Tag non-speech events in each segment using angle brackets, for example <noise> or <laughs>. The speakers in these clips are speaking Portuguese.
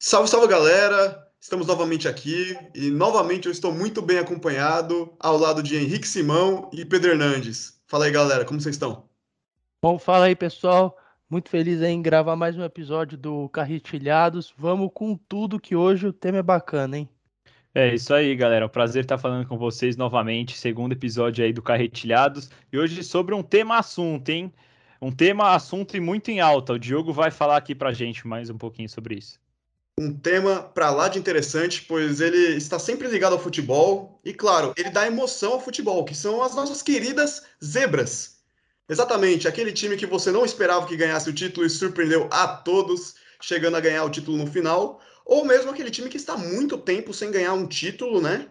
Salve, salve galera! Estamos novamente aqui e novamente eu estou muito bem acompanhado ao lado de Henrique Simão e Pedro Hernandes. Fala aí galera, como vocês estão? Bom, fala aí pessoal, muito feliz em gravar mais um episódio do Carretilhados. Vamos com tudo que hoje o tema é bacana, hein? É isso aí, galera. É um prazer estar falando com vocês novamente, segundo episódio aí do Carretilhados. E hoje sobre um tema assunto, hein? Um tema assunto e muito em alta. O Diogo vai falar aqui pra gente mais um pouquinho sobre isso um tema para lá de interessante, pois ele está sempre ligado ao futebol e, claro, ele dá emoção ao futebol, que são as nossas queridas zebras. Exatamente, aquele time que você não esperava que ganhasse o título e surpreendeu a todos, chegando a ganhar o título no final, ou mesmo aquele time que está muito tempo sem ganhar um título, né?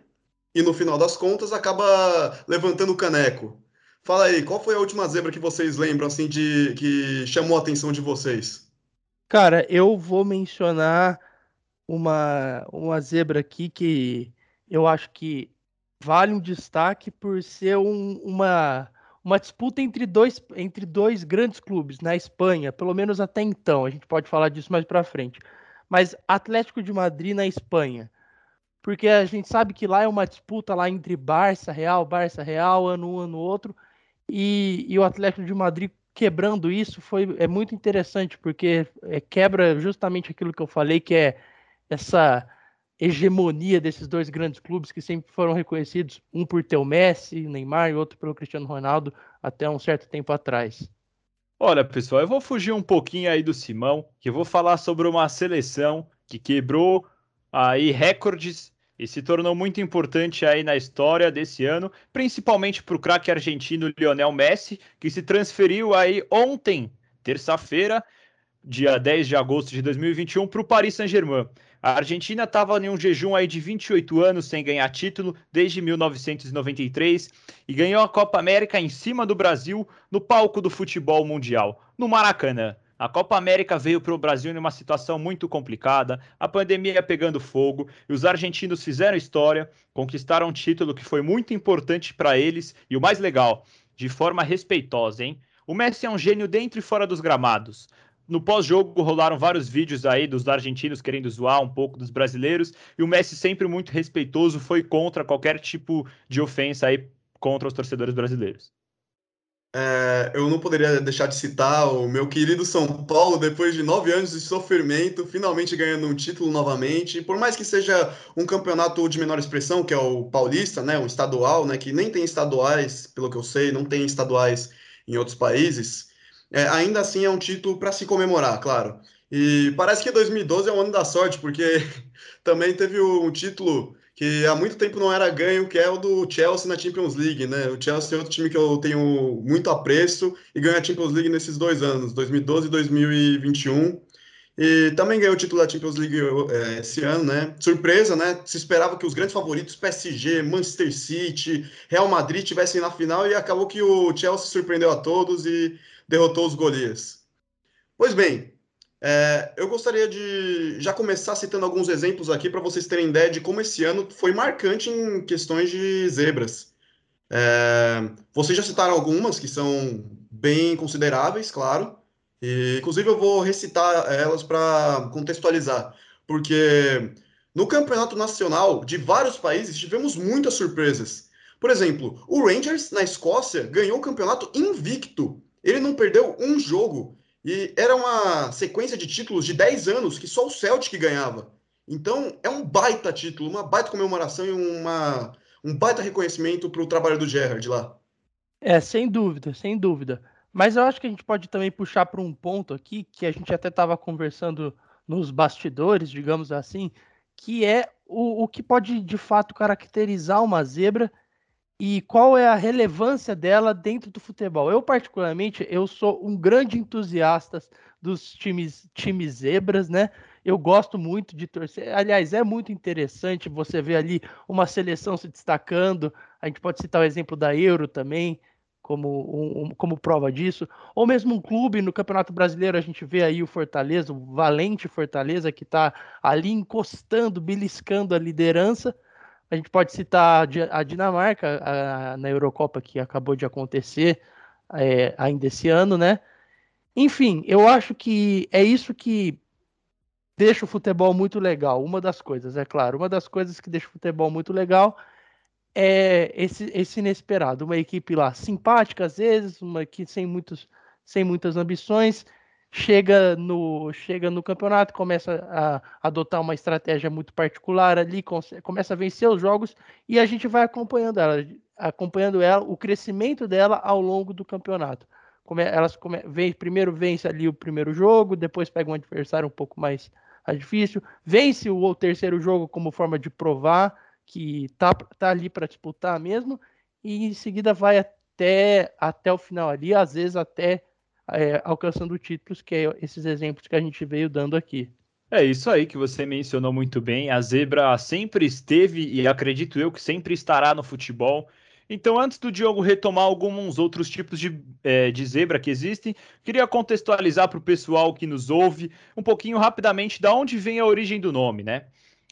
E no final das contas acaba levantando o caneco. Fala aí, qual foi a última zebra que vocês lembram assim de que chamou a atenção de vocês? Cara, eu vou mencionar uma, uma zebra aqui que eu acho que vale um destaque por ser um, uma, uma disputa entre dois, entre dois grandes clubes na Espanha, pelo menos até então. A gente pode falar disso mais para frente. Mas Atlético de Madrid na Espanha. Porque a gente sabe que lá é uma disputa lá entre Barça, Real, Barça, Real, ano um, ano outro. E, e o Atlético de Madrid quebrando isso foi é muito interessante, porque é, quebra justamente aquilo que eu falei, que é essa hegemonia desses dois grandes clubes que sempre foram reconhecidos, um por ter o Messi, Neymar, e outro pelo Cristiano Ronaldo, até um certo tempo atrás. Olha, pessoal, eu vou fugir um pouquinho aí do Simão, que eu vou falar sobre uma seleção que quebrou aí recordes e se tornou muito importante aí na história desse ano, principalmente para o craque argentino Lionel Messi, que se transferiu aí ontem, terça-feira, dia 10 de agosto de 2021, para o Paris Saint-Germain. A Argentina estava em um jejum aí de 28 anos sem ganhar título desde 1993 e ganhou a Copa América em cima do Brasil no palco do futebol mundial, no Maracanã. A Copa América veio para o Brasil em uma situação muito complicada, a pandemia pegando fogo, e os argentinos fizeram história, conquistaram um título que foi muito importante para eles e o mais legal, de forma respeitosa, hein? O Messi é um gênio dentro e fora dos gramados. No pós-jogo rolaram vários vídeos aí dos argentinos querendo zoar um pouco dos brasileiros e o Messi sempre muito respeitoso foi contra qualquer tipo de ofensa aí contra os torcedores brasileiros. É, eu não poderia deixar de citar o meu querido São Paulo, depois de nove anos de sofrimento, finalmente ganhando um título novamente. Por mais que seja um campeonato de menor expressão, que é o paulista, né, um estadual, né, que nem tem estaduais, pelo que eu sei, não tem estaduais em outros países. É, ainda assim é um título para se comemorar, claro. E parece que 2012 é um ano da sorte, porque <laughs> também teve um título que há muito tempo não era ganho, que é o do Chelsea na Champions League, né? O Chelsea é outro time que eu tenho muito apreço e ganha a Champions League nesses dois anos, 2012 e 2021. E também ganhou o título da Champions League é, esse ano, né? Surpresa, né? Se esperava que os grandes favoritos, PSG, Manchester City, Real Madrid, tivessem na final e acabou que o Chelsea surpreendeu a todos e derrotou os Golias. Pois bem, é, eu gostaria de já começar citando alguns exemplos aqui para vocês terem ideia de como esse ano foi marcante em questões de zebras. É, vocês já citaram algumas que são bem consideráveis, claro. E, inclusive, eu vou recitar elas para contextualizar, porque no campeonato nacional de vários países tivemos muitas surpresas. Por exemplo, o Rangers na Escócia ganhou o campeonato invicto ele não perdeu um jogo. E era uma sequência de títulos de 10 anos que só o Celtic ganhava. Então, é um baita título, uma baita comemoração e uma, um baita reconhecimento para o trabalho do Gerrard lá. É, sem dúvida, sem dúvida. Mas eu acho que a gente pode também puxar para um ponto aqui que a gente até estava conversando nos bastidores, digamos assim, que é o, o que pode de fato caracterizar uma zebra e qual é a relevância dela dentro do futebol. Eu particularmente, eu sou um grande entusiasta dos times, times zebras, né? Eu gosto muito de torcer. Aliás, é muito interessante você ver ali uma seleção se destacando. A gente pode citar o exemplo da Euro também, como, um, como prova disso. Ou mesmo um clube no Campeonato Brasileiro, a gente vê aí o Fortaleza, o valente Fortaleza, que está ali encostando, beliscando a liderança a gente pode citar a Dinamarca a, na Eurocopa que acabou de acontecer é, ainda esse ano, né? Enfim, eu acho que é isso que deixa o futebol muito legal. Uma das coisas, é claro, uma das coisas que deixa o futebol muito legal é esse, esse inesperado. Uma equipe lá simpática às vezes, uma equipe sem, muitos, sem muitas ambições, chega no, chega no campeonato, começa a adotar uma estratégia muito particular ali, começa a vencer os jogos e a gente vai acompanhando ela, acompanhando ela, o crescimento dela ao longo do campeonato. Elas come, vem, primeiro vence ali o primeiro jogo, depois pega um adversário um pouco mais, difícil, vence o terceiro jogo como forma de provar que tá, tá ali para disputar mesmo, e em seguida vai até, até o final ali, às vezes até é, alcançando títulos, que é esses exemplos que a gente veio dando aqui. É isso aí que você mencionou muito bem. A zebra sempre esteve e acredito eu que sempre estará no futebol. Então, antes do Diogo retomar alguns outros tipos de, é, de zebra que existem, queria contextualizar para o pessoal que nos ouve um pouquinho rapidamente da onde vem a origem do nome, né?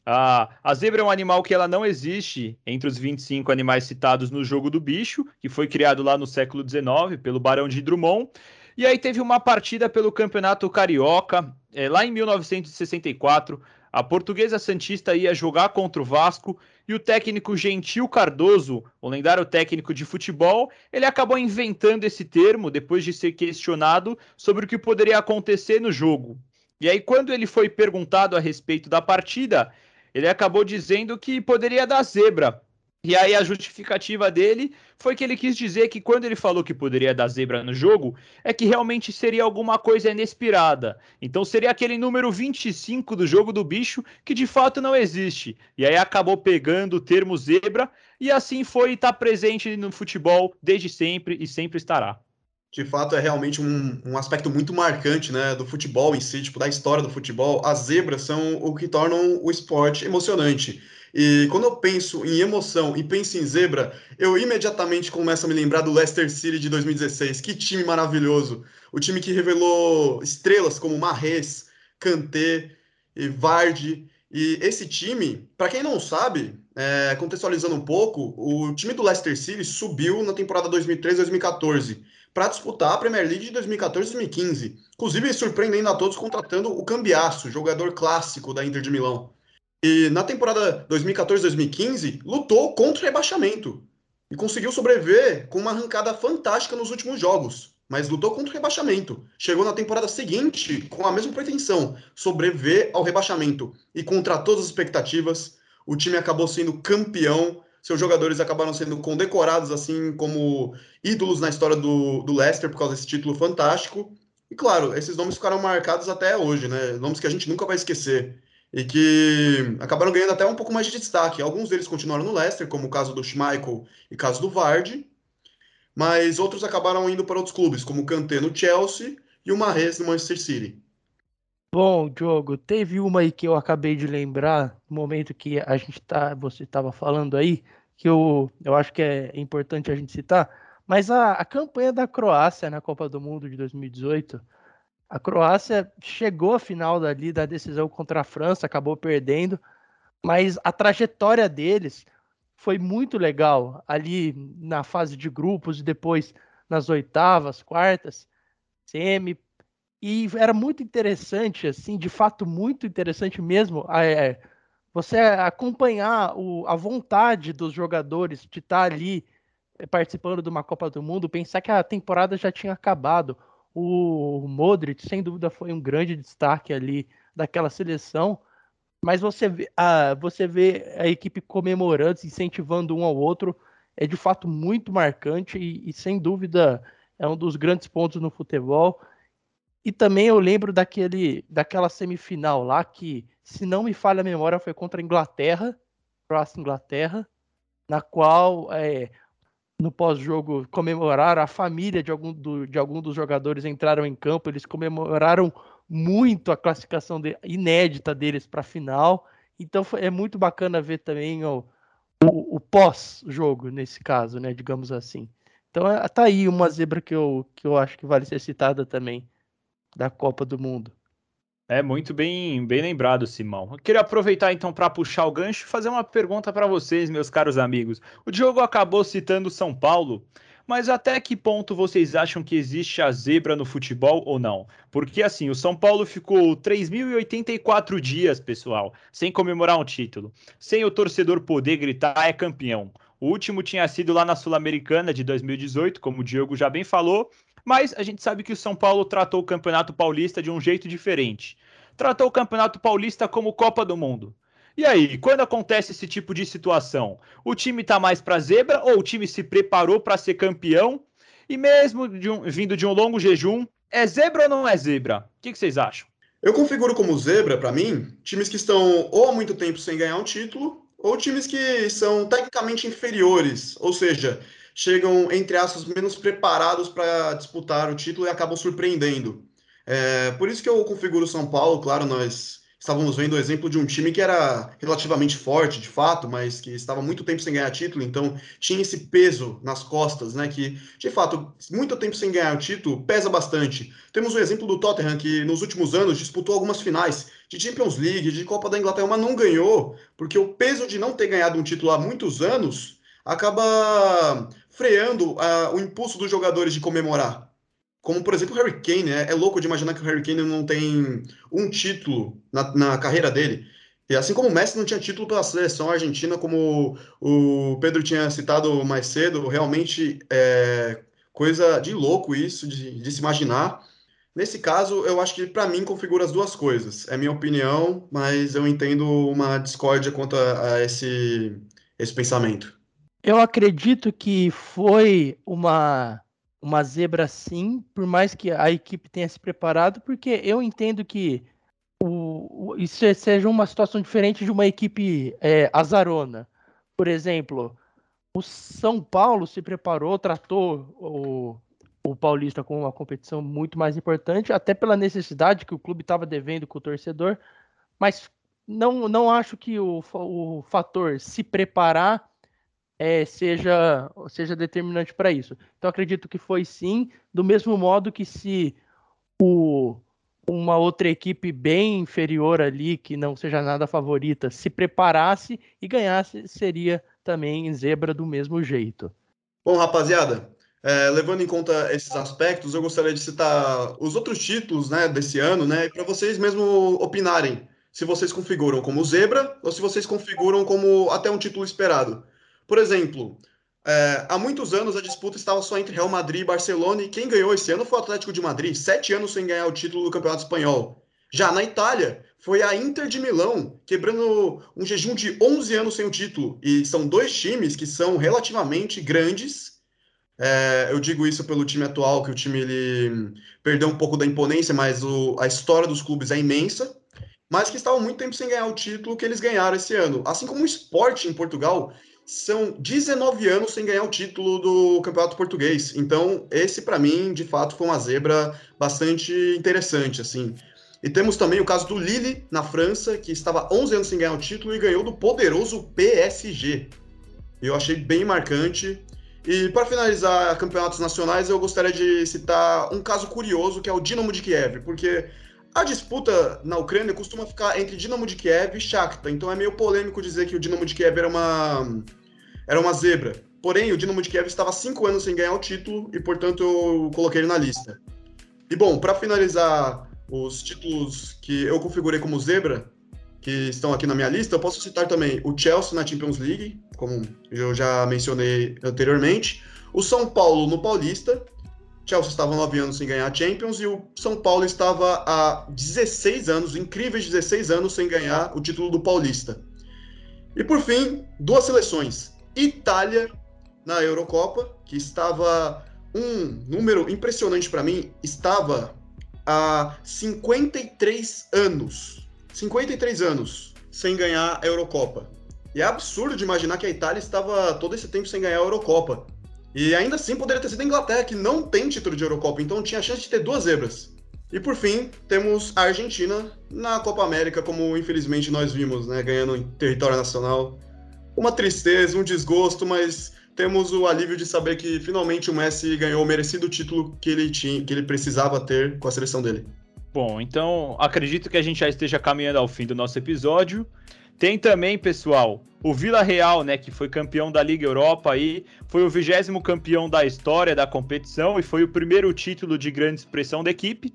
A, zebra é um animal que ela não existe entre os 25 animais citados no Jogo do Bicho, que foi criado lá no século XIX pelo Barão de Drummond, e aí teve uma partida pelo Campeonato Carioca, é, lá em 1964. A Portuguesa Santista ia jogar contra o Vasco e o técnico Gentil Cardoso, o lendário técnico de futebol, ele acabou inventando esse termo depois de ser questionado sobre o que poderia acontecer no jogo. E aí, quando ele foi perguntado a respeito da partida, ele acabou dizendo que poderia dar zebra, e aí a justificativa dele foi que ele quis dizer que quando ele falou que poderia dar zebra no jogo, é que realmente seria alguma coisa inesperada. Então seria aquele número 25 do jogo do bicho que de fato não existe. E aí acabou pegando o termo zebra e assim foi estar tá presente no futebol desde sempre e sempre estará. De fato, é realmente um, um aspecto muito marcante né, do futebol em si, tipo, da história do futebol. As zebras são o que tornam o esporte emocionante. E quando eu penso em emoção e penso em zebra, eu imediatamente começo a me lembrar do Leicester City de 2016. Que time maravilhoso! O time que revelou estrelas como Marrez, Kanté e Vardy. E esse time, para quem não sabe, é, contextualizando um pouco, o time do Leicester City subiu na temporada 2013-2014 para disputar a Premier League de 2014-2015. Inclusive, surpreendendo a todos contratando o Cambiasso, jogador clássico da Inter de Milão. E na temporada 2014-2015, lutou contra o rebaixamento. E conseguiu sobreviver com uma arrancada fantástica nos últimos jogos. Mas lutou contra o rebaixamento. Chegou na temporada seguinte com a mesma pretensão, sobreviver ao rebaixamento. E contra todas as expectativas, o time acabou sendo campeão. Seus jogadores acabaram sendo condecorados assim como ídolos na história do, do Leicester por causa desse título fantástico. E claro, esses nomes ficaram marcados até hoje, né? Nomes que a gente nunca vai esquecer e que acabaram ganhando até um pouco mais de destaque. Alguns deles continuaram no Leicester, como o caso do Schmeichel e o caso do Vardy, mas outros acabaram indo para outros clubes, como o Kanté no Chelsea e o Mahrez no Manchester City. Bom, Diogo, teve uma aí que eu acabei de lembrar, no momento que a gente tá, você estava falando aí, que eu, eu acho que é importante a gente citar, mas a, a campanha da Croácia na Copa do Mundo de 2018 a Croácia chegou à final dali da decisão contra a França, acabou perdendo, mas a trajetória deles foi muito legal ali na fase de grupos e depois nas oitavas, quartas, semi. E era muito interessante, assim, de fato, muito interessante mesmo, é, você acompanhar o, a vontade dos jogadores de estar ali é, participando de uma Copa do Mundo, pensar que a temporada já tinha acabado o Modric, sem dúvida, foi um grande destaque ali daquela seleção. Mas você vê, a, você vê a equipe comemorando, incentivando um ao outro, é de fato muito marcante e, e sem dúvida é um dos grandes pontos no futebol. E também eu lembro daquele, daquela semifinal lá que, se não me falha a memória, foi contra a Inglaterra, próxima Inglaterra, na qual é, no pós-jogo comemoraram, a família de algum, do, de algum dos jogadores entraram em campo, eles comemoraram muito a classificação de, inédita deles para a final. Então foi, é muito bacana ver também o, o, o pós-jogo nesse caso, né? Digamos assim. Então é, tá aí uma zebra que eu, que eu acho que vale ser citada também da Copa do Mundo. É muito bem, bem lembrado, Simão. Eu queria aproveitar então para puxar o gancho e fazer uma pergunta para vocês, meus caros amigos. O Diogo acabou citando São Paulo, Mas até que ponto vocês acham que existe a zebra no futebol ou não? Porque assim, o São Paulo ficou 3.084 dias, pessoal, sem comemorar um título, sem o torcedor poder gritar é campeão. O último tinha sido lá na Sul-Americana de 2018, como o Diogo já bem falou, mas a gente sabe que o São Paulo tratou o Campeonato Paulista de um jeito diferente. Tratou o Campeonato Paulista como Copa do Mundo. E aí, quando acontece esse tipo de situação, o time tá mais para zebra ou o time se preparou para ser campeão? E mesmo de um, vindo de um longo jejum, é zebra ou não é zebra? O que, que vocês acham? Eu configuro como zebra, para mim, times que estão ou há muito tempo sem ganhar um título, ou times que são tecnicamente inferiores, ou seja, chegam, entre aspas, menos preparados para disputar o título e acabam surpreendendo. É, por isso que eu configuro São Paulo, claro, nós estávamos vendo o exemplo de um time que era relativamente forte, de fato, mas que estava muito tempo sem ganhar título, então tinha esse peso nas costas, né? Que, de fato, muito tempo sem ganhar o título pesa bastante. Temos o exemplo do Tottenham, que nos últimos anos disputou algumas finais de Champions League, de Copa da Inglaterra, mas não ganhou, porque o peso de não ter ganhado um título há muitos anos acaba freando uh, o impulso dos jogadores de comemorar. Como, por exemplo, o Harry Kane. Né? É louco de imaginar que o Harry Kane não tem um título na, na carreira dele. E assim como o Messi não tinha título pela seleção argentina, como o Pedro tinha citado mais cedo, realmente é coisa de louco isso, de, de se imaginar. Nesse caso, eu acho que para mim configura as duas coisas. É minha opinião, mas eu entendo uma discórdia quanto a, a esse, esse pensamento. Eu acredito que foi uma uma zebra sim, por mais que a equipe tenha se preparado, porque eu entendo que o, o isso seja uma situação diferente de uma equipe é, azarona. Por exemplo, o São Paulo se preparou, tratou o, o Paulista como uma competição muito mais importante, até pela necessidade que o clube estava devendo com o torcedor, mas não, não acho que o, o fator se preparar é, seja, seja determinante para isso. Então acredito que foi sim, do mesmo modo que se o, uma outra equipe bem inferior ali, que não seja nada favorita, se preparasse e ganhasse, seria também zebra do mesmo jeito. Bom, rapaziada, é, levando em conta esses aspectos, eu gostaria de citar os outros títulos né, desse ano, né, para vocês mesmo opinarem se vocês configuram como zebra ou se vocês configuram como até um título esperado. Por exemplo, é, há muitos anos a disputa estava só entre Real Madrid e Barcelona, e quem ganhou esse ano foi o Atlético de Madrid, sete anos sem ganhar o título do Campeonato Espanhol. Já na Itália, foi a Inter de Milão, quebrando um jejum de 11 anos sem o título. E são dois times que são relativamente grandes. É, eu digo isso pelo time atual, que o time ele perdeu um pouco da imponência, mas o, a história dos clubes é imensa. Mas que estavam muito tempo sem ganhar o título que eles ganharam esse ano. Assim como o esporte em Portugal, são 19 anos sem ganhar o título do Campeonato Português. Então, esse para mim, de fato, foi uma zebra bastante interessante, assim. E temos também o caso do Lille na França, que estava 11 anos sem ganhar o título e ganhou do poderoso PSG. Eu achei bem marcante. E para finalizar campeonatos nacionais, eu gostaria de citar um caso curioso que é o Dinamo de Kiev, porque a disputa na Ucrânia costuma ficar entre Dinamo de Kiev e Shakhtar, então é meio polêmico dizer que o Dinamo de Kiev era uma, era uma zebra. Porém, o Dinamo de Kiev estava cinco anos sem ganhar o título e, portanto, eu coloquei ele na lista. E, bom, para finalizar os títulos que eu configurei como zebra, que estão aqui na minha lista, eu posso citar também o Chelsea na Champions League, como eu já mencionei anteriormente, o São Paulo no Paulista, Chelsea estava nove anos sem ganhar a Champions e o São Paulo estava há 16 anos, incríveis 16 anos, sem ganhar o título do Paulista. E por fim, duas seleções. Itália na Eurocopa, que estava um número impressionante para mim, estava há 53 anos. 53 anos sem ganhar a Eurocopa. E é absurdo de imaginar que a Itália estava todo esse tempo sem ganhar a Eurocopa. E ainda assim poderia ter sido a Inglaterra, que não tem título de Eurocopa, então tinha a chance de ter duas zebras. E por fim, temos a Argentina na Copa América, como infelizmente nós vimos, né, ganhando em território nacional. Uma tristeza, um desgosto, mas temos o alívio de saber que finalmente o Messi ganhou o merecido título que ele tinha, que ele precisava ter com a seleção dele. Bom, então acredito que a gente já esteja caminhando ao fim do nosso episódio. Tem também, pessoal, o Vila Real, né, que foi campeão da Liga Europa aí, foi o vigésimo campeão da história da competição e foi o primeiro título de grande expressão da equipe.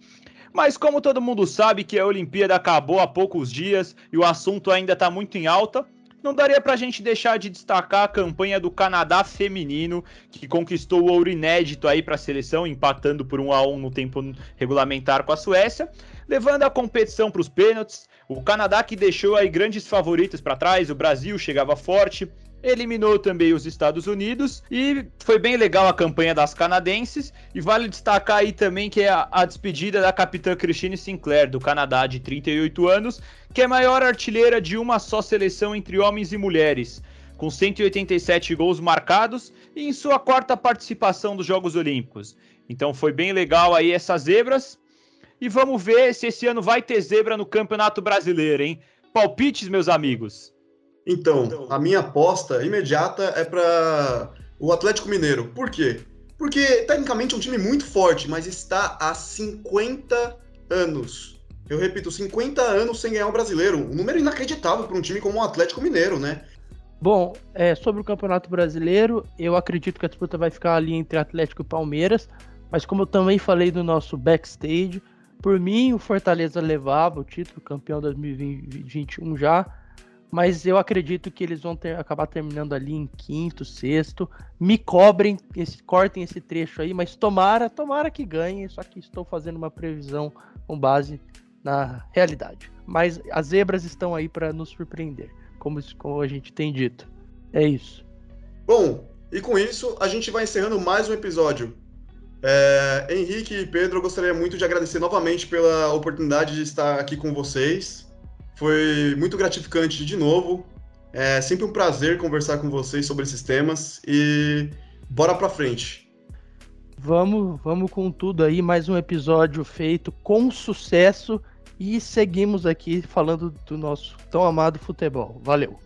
Mas como todo mundo sabe que a Olimpíada acabou há poucos dias e o assunto ainda está muito em alta, não daria para a gente deixar de destacar a campanha do Canadá feminino, que conquistou o ouro inédito aí para a seleção, empatando por 1 a 1 no tempo regulamentar com a Suécia, levando a competição para os pênaltis. O Canadá que deixou aí grandes favoritos para trás, o Brasil chegava forte, eliminou também os Estados Unidos e foi bem legal a campanha das canadenses. E vale destacar aí também que é a, a, despedida da capitã Christine Sinclair, do Canadá, de 38 anos, que é a maior artilheira de uma só seleção entre homens e mulheres, com 187 gols marcados e em sua quarta participação dos Jogos Olímpicos. Então foi bem legal aí essas zebras. E vamos ver se esse ano vai ter zebra no Campeonato Brasileiro, hein? Palpites, meus amigos. Então, a minha aposta imediata é para o Atlético Mineiro. Por quê? Porque tecnicamente é um time muito forte, mas está há 50 anos. Eu repito, 50 anos sem ganhar o brasileiro. Um número inacreditável para um time como o Atlético Mineiro, né? Bom, é, sobre o Campeonato Brasileiro, eu acredito que a disputa vai ficar ali entre Atlético e Palmeiras, mas como eu também falei do nosso backstage, por mim o Fortaleza levava o título campeão 2021 já, mas eu acredito que eles vão ter, acabar terminando ali em quinto, sexto. Me cobrem, esse, cortem esse trecho aí, mas tomara, tomara que ganhe. Só que estou fazendo uma previsão com base na realidade. Mas as zebras estão aí para nos surpreender, como, como a gente tem dito. É isso. Bom, e com isso a gente vai encerrando mais um episódio. É, Henrique e Pedro, eu gostaria muito de agradecer novamente pela oportunidade de estar aqui com vocês. Foi muito gratificante de novo. É sempre um prazer conversar com vocês sobre esses temas e bora pra frente. Vamos, vamos com tudo aí, mais um episódio feito com sucesso e seguimos aqui falando do nosso tão amado futebol. Valeu.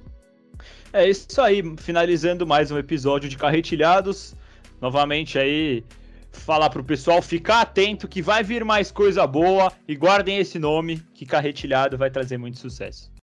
É isso aí, finalizando mais um episódio de Carretilhados. Novamente aí falar pro pessoal ficar atento que vai vir mais coisa boa e guardem esse nome que Carretilhado vai trazer muito sucesso.